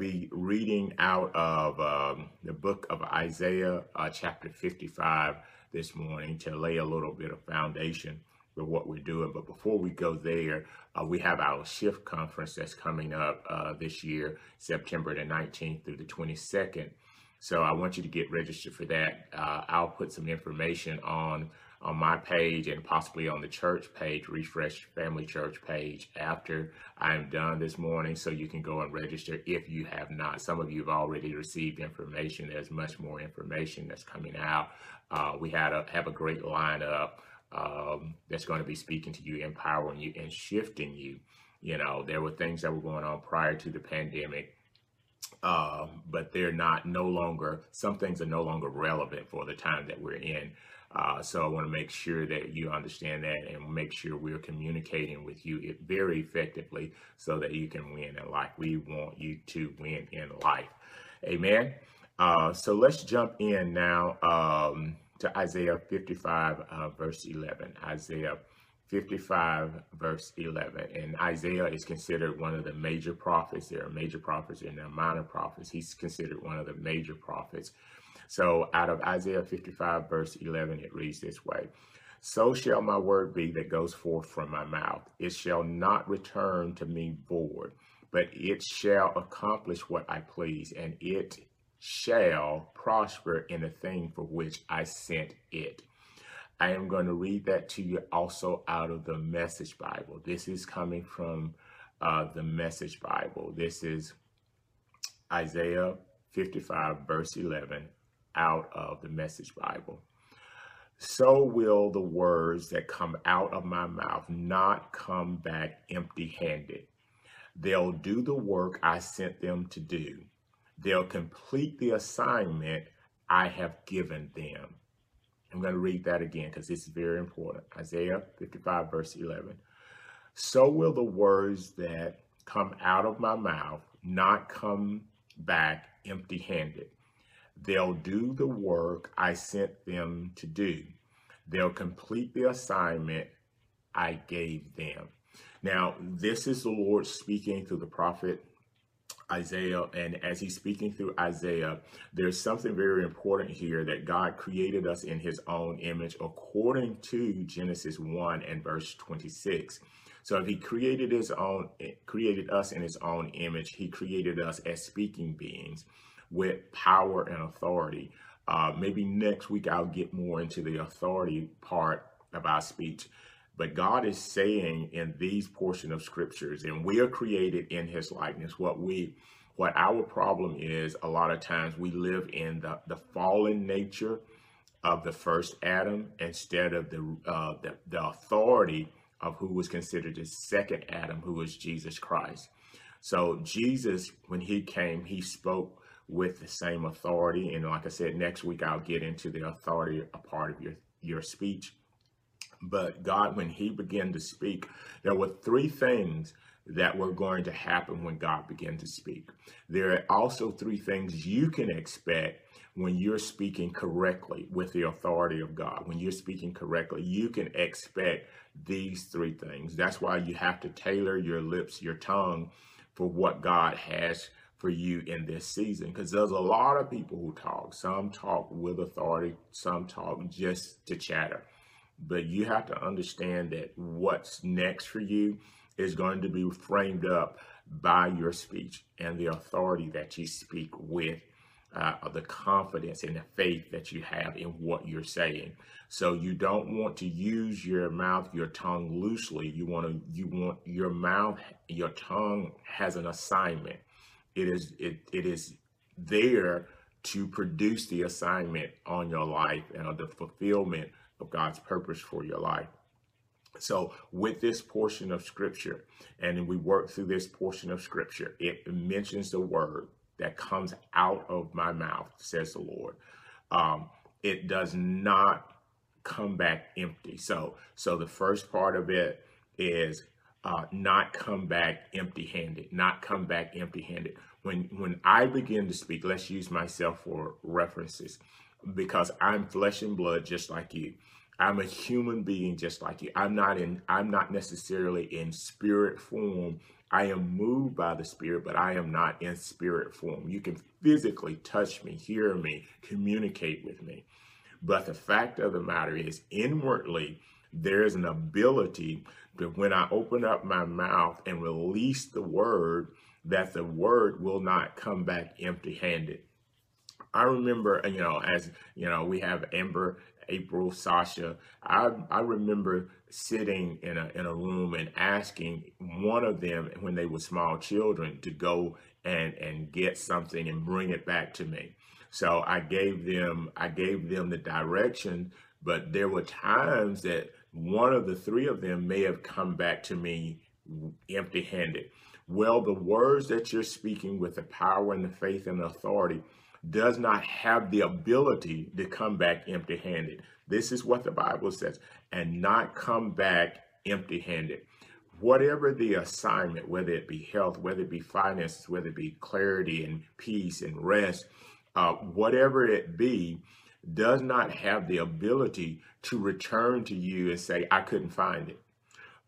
be reading out of um, the book of Isaiah, uh, chapter 55, this morning to lay a little bit of foundation for what we're doing. But before we go there, uh, we have our shift conference that's coming up uh, this year, September the 19th through the 22nd. So I want you to get registered for that. Uh, I'll put some information on on my page and possibly on the church page, Refresh Family Church page after I'm done this morning. So you can go and register if you have not. Some of you have already received information. There's much more information that's coming out. Uh, we had a, have a great lineup um, that's going to be speaking to you, empowering you, and shifting you. You know, there were things that were going on prior to the pandemic uh, but they're not no longer some things are no longer relevant for the time that we're in uh, so I want to make sure that you understand that and make sure we're communicating with you very effectively so that you can win in life. We want you to win in life. Amen. Uh, so let's jump in now um, to Isaiah 55, uh, verse 11. Isaiah 55, verse 11. And Isaiah is considered one of the major prophets. There are major prophets and there are minor prophets. He's considered one of the major prophets. So out of Isaiah 55, verse 11, it reads this way So shall my word be that goes forth from my mouth. It shall not return to me void, but it shall accomplish what I please, and it shall prosper in the thing for which I sent it. I am going to read that to you also out of the Message Bible. This is coming from uh, the Message Bible. This is Isaiah 55, verse 11 out of the Message Bible. So will the words that come out of my mouth not come back empty handed. They'll do the work I sent them to do. They'll complete the assignment I have given them. I'm going to read that again because this is very important. Isaiah 55, verse 11. So will the words that come out of my mouth not come back empty handed. They'll do the work I sent them to do. They'll complete the assignment I gave them. Now, this is the Lord speaking through the prophet Isaiah. And as he's speaking through Isaiah, there's something very important here that God created us in his own image according to Genesis 1 and verse 26. So if he created his own eh, created us in his own image, he created us as speaking beings with power and authority. Uh, maybe next week I'll get more into the authority part of our speech. But God is saying in these portion of scriptures, and we are created in his likeness. What we what our problem is a lot of times we live in the, the fallen nature of the first Adam instead of the, uh, the, the authority of who was considered the second Adam, who was Jesus Christ. So Jesus, when he came, he spoke with the same authority. And like I said, next week I'll get into the authority a part of your, your speech. But God, when he began to speak, there were three things that were going to happen when God began to speak. There are also three things you can expect when you're speaking correctly with the authority of God. When you're speaking correctly, you can expect these three things. That's why you have to tailor your lips, your tongue for what God has for you in this season because there's a lot of people who talk. Some talk with authority, some talk just to chatter. But you have to understand that what's next for you is going to be framed up by your speech and the authority that you speak with, uh, the confidence and the faith that you have in what you're saying. So you don't want to use your mouth, your tongue loosely. You want to, you want your mouth, your tongue has an assignment it is it, it is there to produce the assignment on your life and the fulfillment of God's purpose for your life. So with this portion of scripture, and we work through this portion of scripture, it mentions the word that comes out of my mouth, says the Lord. Um, it does not come back empty. So, so the first part of it is uh, not come back empty handed, not come back empty handed. When, when I begin to speak, let's use myself for references because I'm flesh and blood just like you. I'm a human being just like you. I'm not in I'm not necessarily in spirit form. I am moved by the spirit, but I am not in spirit form. You can physically touch me, hear me, communicate with me. But the fact of the matter is inwardly there is an ability that when I open up my mouth and release the word, that the word will not come back empty handed. I remember, you know, as you know, we have Amber, April, Sasha. I I remember sitting in a in a room and asking one of them when they were small children to go and and get something and bring it back to me. So I gave them I gave them the direction, but there were times that one of the three of them may have come back to me empty handed. Well, the words that you're speaking with the power and the faith and the authority does not have the ability to come back empty handed. This is what the Bible says, and not come back empty handed. Whatever the assignment, whether it be health, whether it be finances, whether it be clarity and peace and rest, uh, whatever it be, does not have the ability to return to you and say, I couldn't find it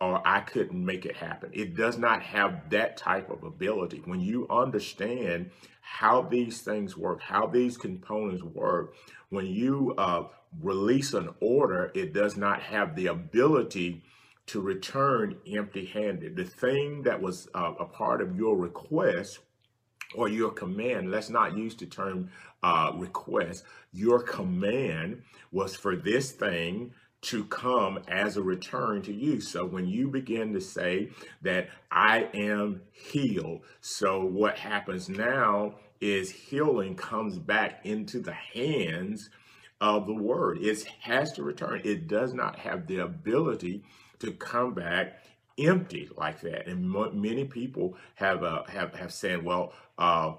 or I couldn't make it happen. It does not have that type of ability. When you understand how these things work, how these components work, when you uh, release an order, it does not have the ability to return empty handed. The thing that was uh, a part of your request or your command, let's not use the term uh, request, your command was for this thing to come as a return to you. So when you begin to say that I am healed, so what happens now is healing comes back into the hands of the word. It has to return. It does not have the ability to come back empty like that. And many people have uh, have have said, "Well, uh,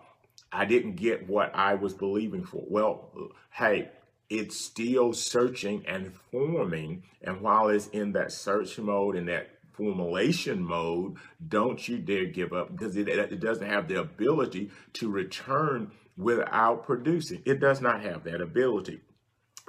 I didn't get what I was believing for." Well, hey, it's still searching and forming. And while it's in that search mode and that formulation mode, don't you dare give up because it, it doesn't have the ability to return without producing. It does not have that ability.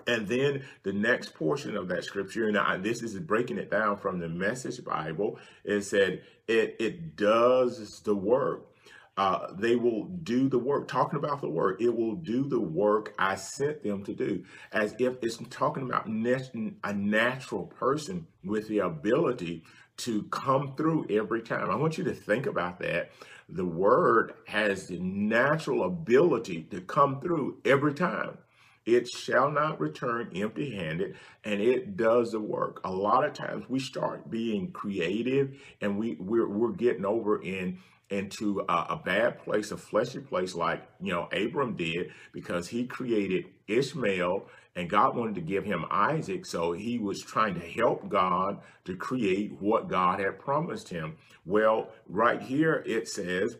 And then the next portion of that scripture, and I, this is breaking it down from the Message Bible, it said it it does the work. Uh, they will do the work. Talking about the work, it will do the work I sent them to do. As if it's talking about a natural person with the ability to come through every time. I want you to think about that. The word has the natural ability to come through every time. It shall not return empty handed, and it does the work. A lot of times we start being creative and we, we're, we're getting over in into a, a, bad place, a fleshy place, like you know Abram did, because he created Ishmael, and God wanted to give him Isaac, so he was trying to help God to create what God had promised him. Well, right here it says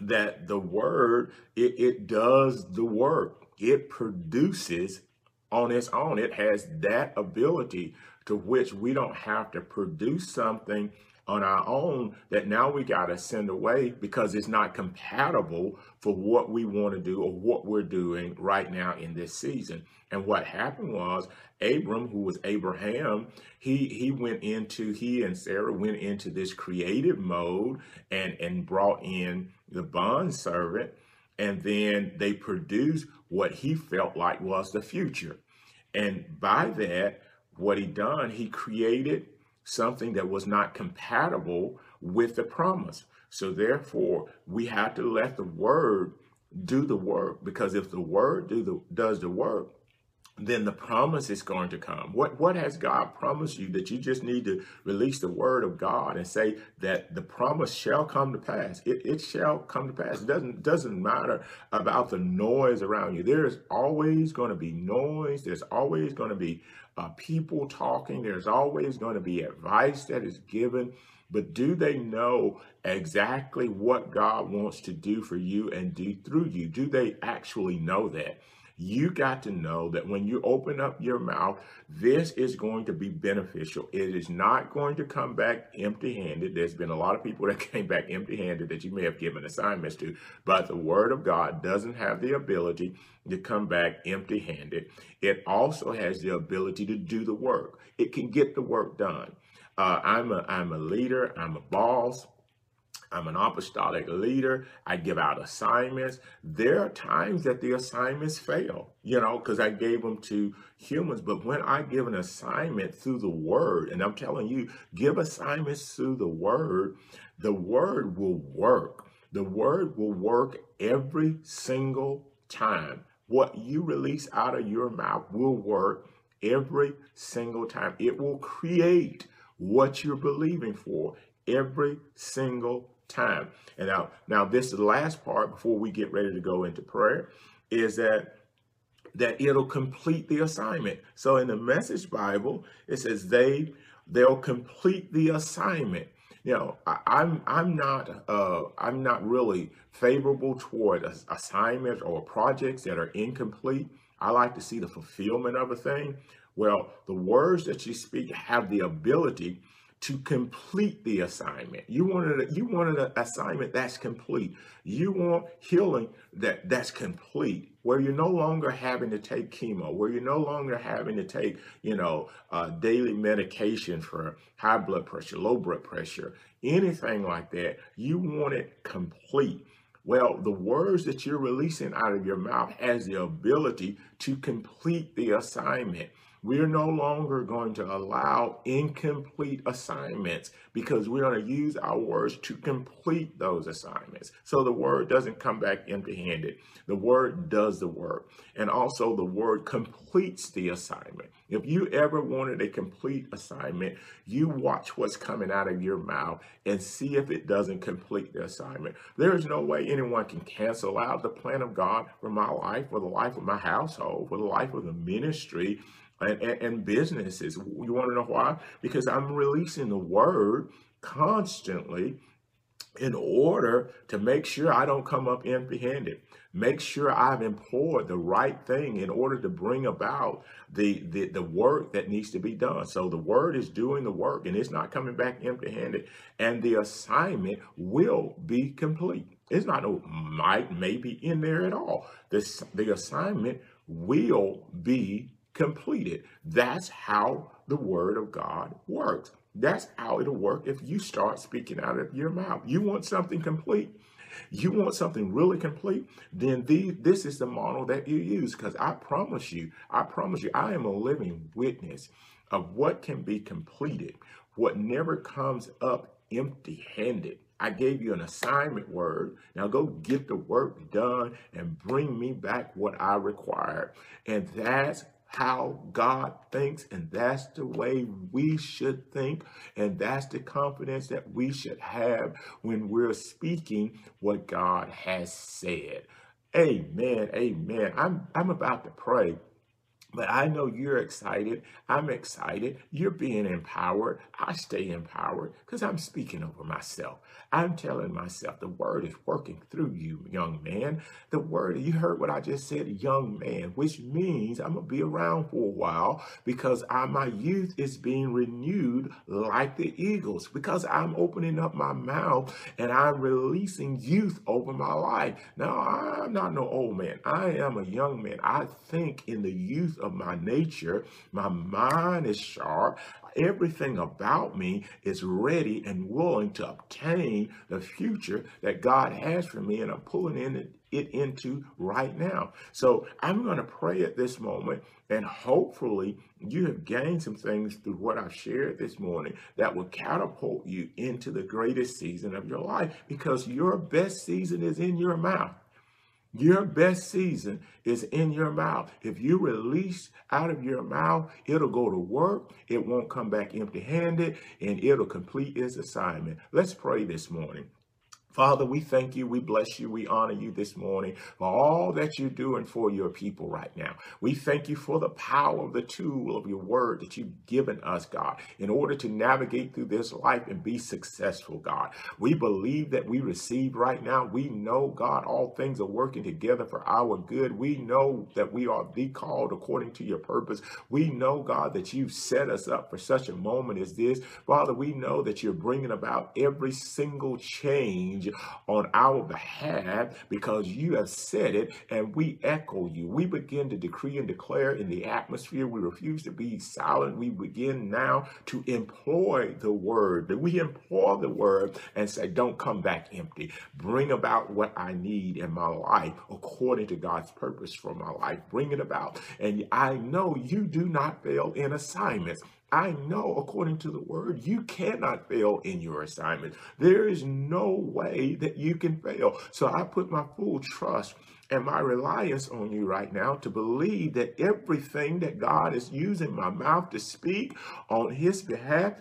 that the word it, it does the work. It produces on its own. It has that ability to which we don't have to produce something on our own that now we got to send away because it's not compatible for what we want to do or what we're doing right now in this season. And what happened was Abram, who was Abraham, he he went into he and Sarah went into this creative mode and and brought in the bond servant and then they produced what he felt like was the future. And by that, what he done, he created something that was not compatible with the promise. So therefore, we have to let the word do the work because if the word do the does the work, then the promise is going to come. What what has God promised you that you just need to release the word of God and say that the promise shall come to pass. It, it shall come to pass. It doesn't doesn't matter about the noise around you. There is always going to be noise. There's always going to be uh, people talking. There's always going to be advice that is given. But do they know exactly what God wants to do for you and do through you? Do they actually know that? You got to know that when you open up your mouth, this is going to be beneficial. It is not going to come back empty handed. There's been a lot of people that came back empty handed that you may have given assignments to, but the word of God doesn't have the ability to come back empty handed. It also has the ability to do the work, it can get the work done. Uh, I'm, a, I'm a leader, I'm a boss. I'm an apostolic leader. I give out assignments. There are times that the assignments fail, you know, because I gave them to humans. But when I give an assignment through the word, and I'm telling you, give assignments through the word, the word will work. The word will work every single time. What you release out of your mouth will work every single time. It will create what you're believing for every single time. And now, now this is the last part before we get ready to go into prayer, is that that it'll complete the assignment. So in the Message Bible, it says they they'll complete the assignment. You know, I, am I'm, I'm not uh, I'm not really favorable toward assignments or projects that are incomplete. I like to see the fulfillment of a thing. Well, the words that you speak have the ability to complete the assignment. You wanted a, you wanted an assignment that's complete. You want healing that that's complete, where you're no longer having to take chemo, where you're no longer having to take you know uh, daily medication for high blood pressure, low blood pressure, anything like that. You want it complete. Well, the words that you're releasing out of your mouth has the ability to complete the assignment. We're no longer going to allow incomplete assignments because we're going to use our words to complete those assignments. So the word doesn't come back empty handed. The word does the work. And also, the word completes the assignment. If you ever wanted a complete assignment, you watch what's coming out of your mouth and see if it doesn't complete the assignment. There is no way anyone can cancel out the plan of God for my life, for the life of my household, for the life of the ministry and, and, and businesses. You want to know why? Because I'm releasing the word constantly in order to make sure I don't come up empty handed. Make sure I've employed the right thing in order to bring about the, the, the work that needs to be done. So the word is doing the work and it's not coming back empty handed. And the assignment will be complete. It's not no might, maybe in there at all. This, the assignment will be completed. That's how the word of God works. That's how it'll work if you start speaking out of your mouth. You want something complete. You want something really complete, then the, this is the model that you use. Because I promise you, I promise you, I am a living witness of what can be completed, what never comes up empty handed. I gave you an assignment word. Now go get the work done and bring me back what I required. And that's how God thinks, and that's the way we should think, and that's the confidence that we should have when we're speaking what God has said. Amen. Amen. I'm I'm about to pray but I know you're excited. I'm excited. You're being empowered. I stay empowered because I'm speaking over myself. I'm telling myself the word is working through you, young man. The word, you heard what I just said, young man, which means I'm going to be around for a while because I, my youth is being renewed like the eagles because I'm opening up my mouth and I'm releasing youth over my life. Now, I'm not no old man. I am a young man. I think in the youth of my nature. My mind is sharp. Everything about me is ready and willing to obtain the future that God has for me, and I'm pulling in it, it into right now. So I'm going to pray at this moment, and hopefully, you have gained some things through what I've shared this morning that will catapult you into the greatest season of your life because your best season is in your mouth. Your best season is in your mouth. If you release out of your mouth, it'll go to work. It won't come back empty handed and it'll complete its assignment. Let's pray this morning. Father, we thank you, we bless you, we honor you this morning for all that you're doing for your people right now. We thank you for the power of the tool of your word that you've given us, God, in order to navigate through this life and be successful, God. We believe that we receive right now. We know, God, all things are working together for our good. We know that we are the called according to your purpose. We know, God, that you've set us up for such a moment as this. Father, we know that you're bringing about every single change on our behalf because you have said it and we echo you. We begin to decree and declare in the atmosphere. We refuse to be silent. We begin now to employ the word. We employ the word and say, don't come back empty. Bring about what I need in my life according to God's purpose for my life. Bring it about. And I know you do not fail in assignments. I know, according to the word, you cannot fail in your assignment. There is no way that you can fail. So I put my full trust and my reliance on you right now to believe that everything that God is using my mouth to speak on his behalf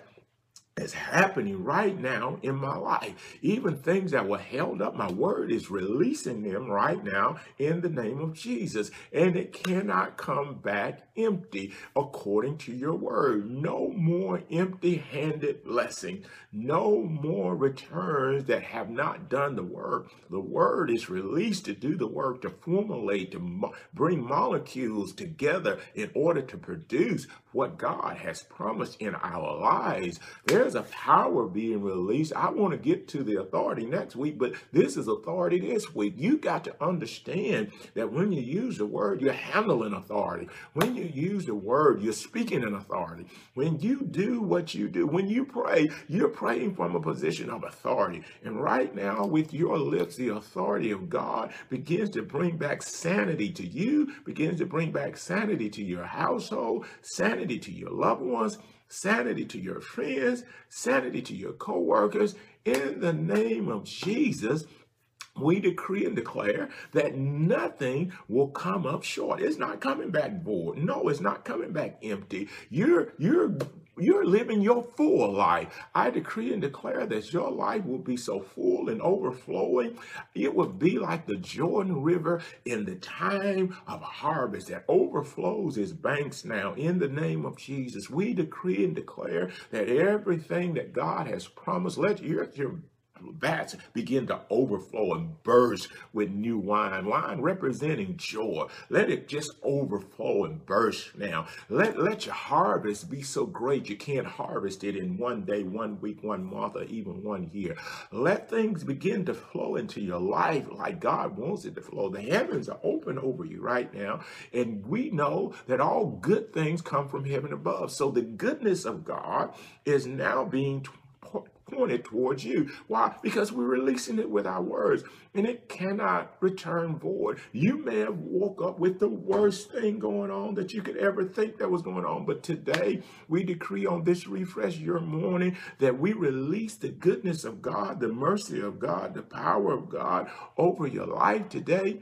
is happening right now in my life. Even things that were held up, my word is releasing them right now in the name of Jesus. And it cannot come back empty according to your word. No more empty handed blessing. No more returns that have not done the work. The word is released to do the work, to formulate, to mo- bring molecules together in order to produce what God has promised in our lives. There's a power being released. I want to get to the authority next week, but this is authority this week. You got to understand that when you use the word, you're handling authority. When you use the word, you're speaking in authority. When you do what you do, when you pray, you're praying from a position of authority. And right now, with your lips, the authority of God begins to bring back sanity to you, begins to bring back sanity to your household, sanity sanity to your loved ones, sanity to your friends, sanity to your co-workers. In the name of Jesus, we decree and declare that nothing will come up short. It's not coming back void. No, it's not coming back empty. You're you're you're living your full life. I decree and declare that your life will be so full and overflowing. It will be like the Jordan River in the time of harvest that overflows its banks now. In the name of Jesus, we decree and declare that everything that God has promised, let your, your vats begin to overflow and burst with new wine. Wine representing joy. Let it just overflow and burst now. Let, let your harvest be so great you can't harvest it in one day, one week, one month, or even one year. Let things begin to flow into your life like God wants it to flow. The heavens are open over you right now. And we know that all good things come from heaven above. So the goodness of God is now being pointed towards you. Why? Because we're releasing it with our words and it cannot return void. You may have woke up with the worst thing going on that you could ever think that was going on. But today we decree on this refresh your morning that we release the goodness of God, the mercy of God, the power of God over your life today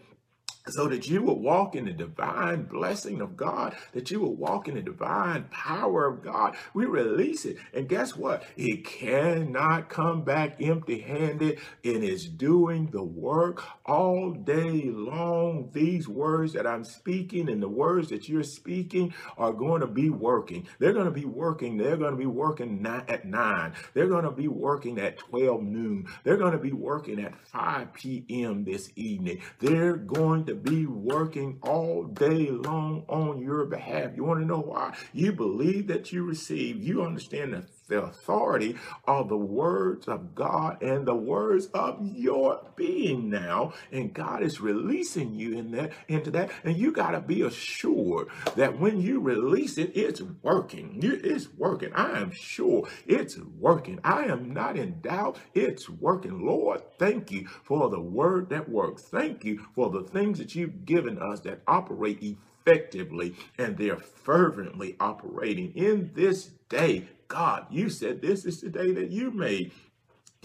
so that you will walk in the divine blessing of God, that you will walk in the divine power of God. We release it. And guess what? It cannot come back empty handed. It is doing the work all day long. These words that I'm speaking and the words that you're speaking are going to be working. They're going to be working. They're going to be working at nine. They're going to be working at 12 noon. They're going to be working at 5 p.m. this evening. They're going to be working all day long on your behalf. You want to know why? You believe that you receive. You understand the the authority of the words of God and the words of your being now. And God is releasing you in that into that. And you got to be assured that when you release it, it's working. It's working. I am sure it's working. I am not in doubt. It's working. Lord, thank you for the word that works. Thank you for the things that you've given us that operate effectively and they're fervently operating in this day God, you said this is the day that you made.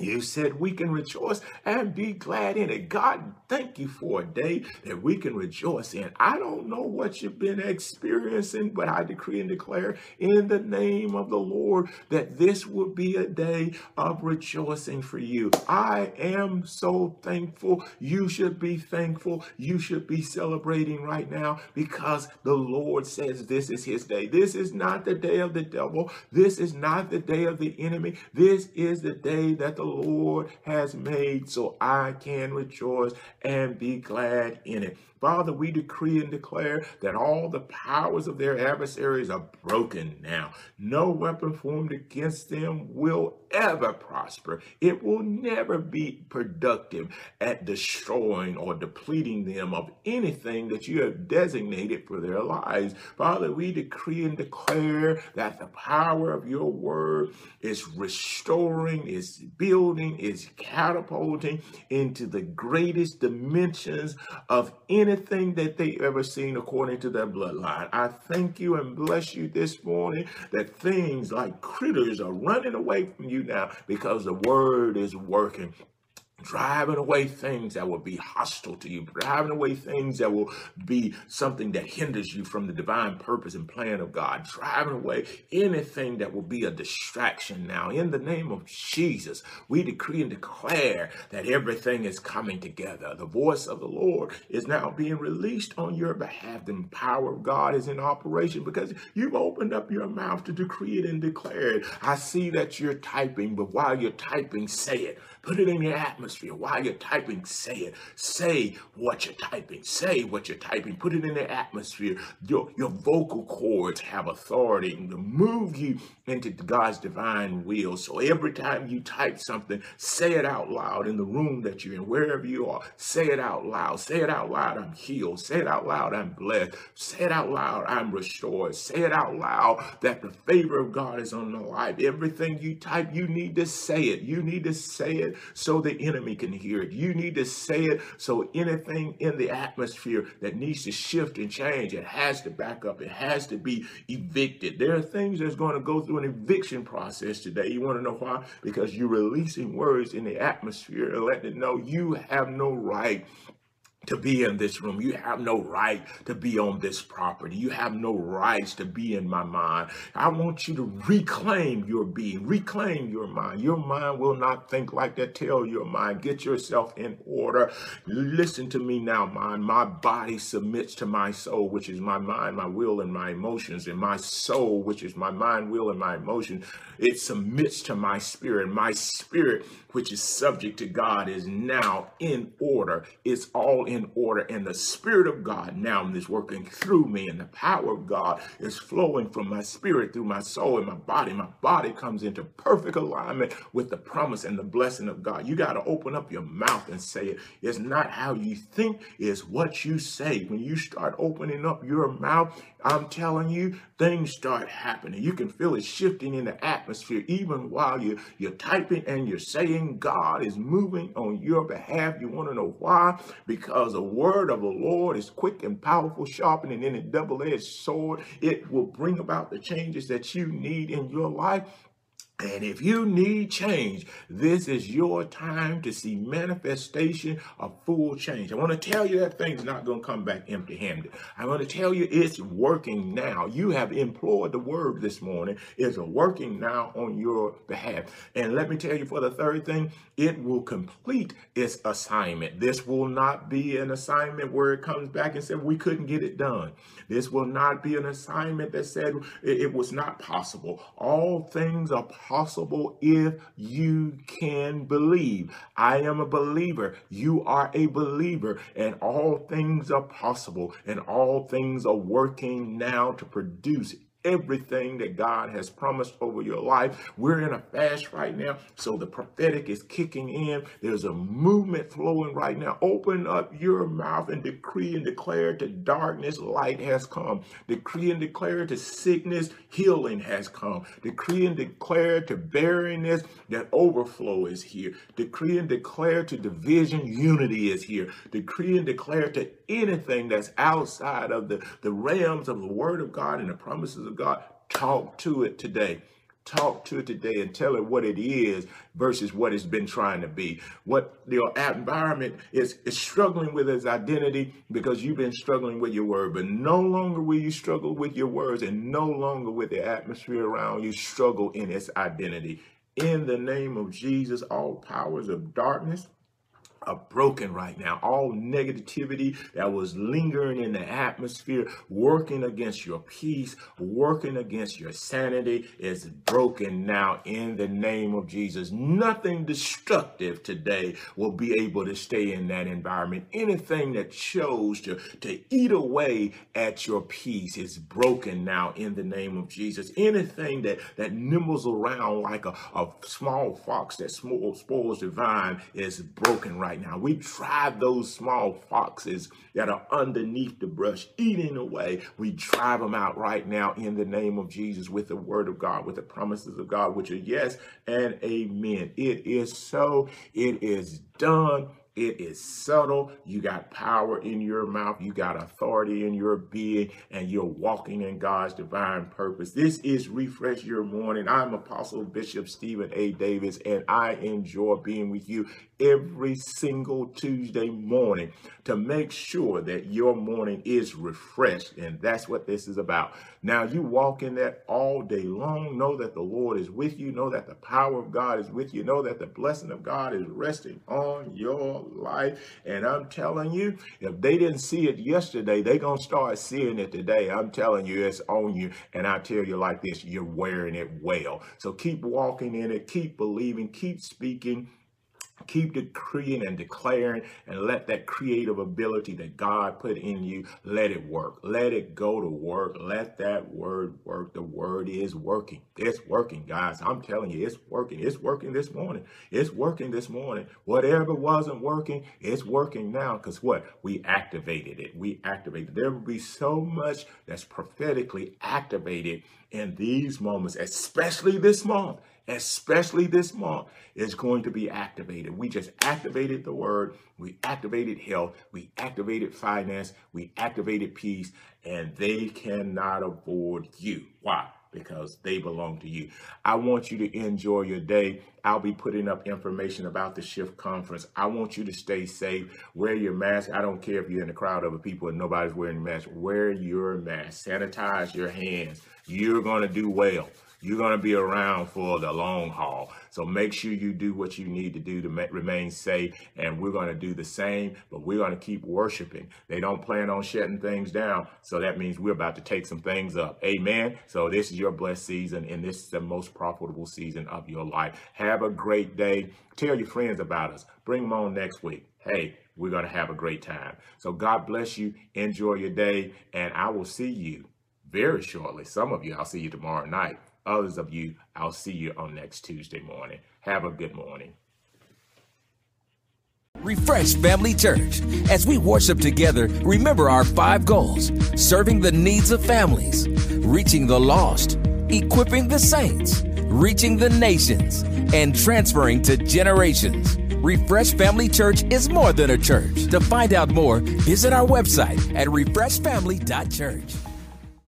You said we can rejoice and be glad in it. God, thank you for a day that we can rejoice in. I don't know what you've been experiencing, but I decree and declare in the name of the Lord that this will be a day of rejoicing for you. I am so thankful. You should be thankful. You should be celebrating right now because the Lord says this is his day. This is not the day of the devil. This is not the day of the enemy. This is the day that the Lord has made, so I can rejoice and be glad in it. Father, we decree and declare that all the powers of their adversaries are broken now. No weapon formed against them will ever prosper. It will never be productive at destroying or depleting them of anything that you have designated for their lives. Father, we decree and declare that the power of your word is restoring, is building, is catapulting into the greatest dimensions of any anything that they ever seen according to their bloodline. I thank you and bless you this morning that things like critters are running away from you now because the word is working driving away things that will be hostile to you, driving away things that will be something that hinders you from the divine purpose and plan of God, driving away anything that will be a distraction now. In the name of Jesus, we decree and declare that everything is coming together. The voice of the Lord is now being released on your behalf. The power of God is in operation because you've opened up your mouth to decree it and declare it. I see that you're typing, but while you're typing, say it. Put it in your atmosphere. While you're typing, say it. Say what you're typing. Say what you're typing. Put it in the atmosphere. Your, your vocal cords have authority to move you into God's divine will. So every time you type something, say it out loud in the room that you're in, wherever you are. Say it out loud. Say it out loud, I'm healed. Say it out loud, I'm blessed. Say it out loud, I'm restored. Say it out loud that the favor of God is on the life. Everything you type, you need to say it. You need to say it it so the enemy can hear it. You need to say it so anything in the atmosphere that needs to shift and change, it has to back up. It has to be evicted. There are things that's going to go through an eviction process today. You want to know why? Because you're releasing words in the atmosphere and letting it know you have no right to be in this room. You have no right to be on this property. You have no rights to be in my mind. I want you to reclaim your being, reclaim your mind. Your mind will not think like that. Tell your mind, get yourself in order. Listen to me now, mind. My body submits to my soul, which is my mind, my will, and my emotions. And my soul, which is my mind, will, and my emotions, it submits to my spirit. My spirit, which is subject to God, is now in order. It's all in order. And the Spirit of God now is working through me. And the power of God is flowing from my spirit through my soul and my body. My body comes into perfect alignment with the promise and the blessing of God. You got to open up your mouth and say it. It's not how you think, it's what you say. When you start opening up your mouth, I'm telling you, things start happening. You can feel it shifting in the atmosphere, even while you, you're typing and you're saying God is moving on your behalf. You want to know why? Because the word of the Lord is quick and powerful, sharpening in a double-edged sword. It will bring about the changes that you need in your life and if you need change, this is your time to see manifestation of full change. I want to tell you that thing's not going to come back empty handed. I want to tell you it's working now. You have employed the word this morning. It's working now on your behalf. And let me tell you for the third thing, it will complete its assignment. This will not be an assignment where it comes back and said, we couldn't get it done. This will not be an assignment that said it was not possible. All things are possible possible if you can believe. I am a believer. You are a believer. And all things are possible. And all things are working now to produce everything that God has promised over your life. We're in a fast right now, so the prophetic is kicking in. There's a movement flowing right now. Open up your mouth and decree and declare to darkness, light has come. Decree and declare to sickness, healing has come. Decree and declare to barrenness that overflow is here. Decree and declare to division, unity is here. Decree and declare to anything that's outside of the, the realms of the word of God and the promises of God, talk to it today. talk to it today and tell it what it is versus what it's been trying to be. What your environment is, is struggling with its identity because you've been struggling with your word, but no longer will you struggle with your words and no longer with the atmosphere around you struggle in its identity. In the name of Jesus, all powers of darkness are broken right now. All negativity that was lingering in the atmosphere, working against your peace, working against your sanity, is broken now in the name of Jesus. Nothing destructive today will be able to stay in that environment. Anything that chose to, to eat away at your peace is broken now in the name of Jesus. Anything that, that nibbles around like a, a small fox that spoils the vine is broken right right now. We drive those small foxes that are underneath the brush eating away. We drive them out right now in the name of Jesus with the word of God, with the promises of God, which are yes and amen. It is so. It is done. It is subtle. You got power in your mouth. You got authority in your being, and you're walking in God's divine purpose. This is Refresh Your Morning. I'm Apostle Bishop Stephen A. Davis, and I enjoy being with you every single Tuesday morning to make sure that your morning is refreshed. And that's what this is about. Now, you walk in that all day long. Know that the Lord is with you. Know that the power of God is with you. Know that the blessing of God is resting on your life. And I'm telling you, if they didn't see it yesterday, they're going to start seeing it today. I'm telling you, it's on you. And I tell you like this, you're wearing it well. So keep walking in it, keep believing, keep speaking Keep decreeing and declaring and let that creative ability that God put in you, let it work. Let it go to work. Let that word work. The word is working. It's working, guys. I'm telling you, it's working. It's working this morning. It's working this morning. Whatever wasn't working, it's working now. Because what? We activated it. We activated. There will be so much that's prophetically activated in these moments, especially this month especially this month, is going to be activated. We just activated the word, we activated health, we activated finance, we activated peace, and they cannot afford you. Why? Because they belong to you. I want you to enjoy your day. I'll be putting up information about the Shift Conference. I want you to stay safe. Wear your mask. I don't care if you're in a crowd of people and nobody's wearing a mask. Wear your mask. Sanitize your hands. You're going to do well. You're going to be around for the long haul. So make sure you do what you need to do to remain safe. And we're going to do the same, but we're going to keep worshiping. They don't plan on shutting things down. So that means we're about to take some things up. Amen. So this is your blessed season, and this is the most profitable season of your life. Have a great day. Tell your friends about us. Bring them on next week. Hey, we're going to have a great time. So God bless you. Enjoy your day, and I will see you very shortly. Some of you, I'll see you tomorrow night Others of you, I'll see you on next Tuesday morning. Have a good morning. Refresh Family Church. As we worship together, remember our five goals serving the needs of families, reaching the lost, equipping the saints, reaching the nations, and transferring to generations. Refresh Family Church is more than a church. To find out more, visit our website at refreshfamily.church.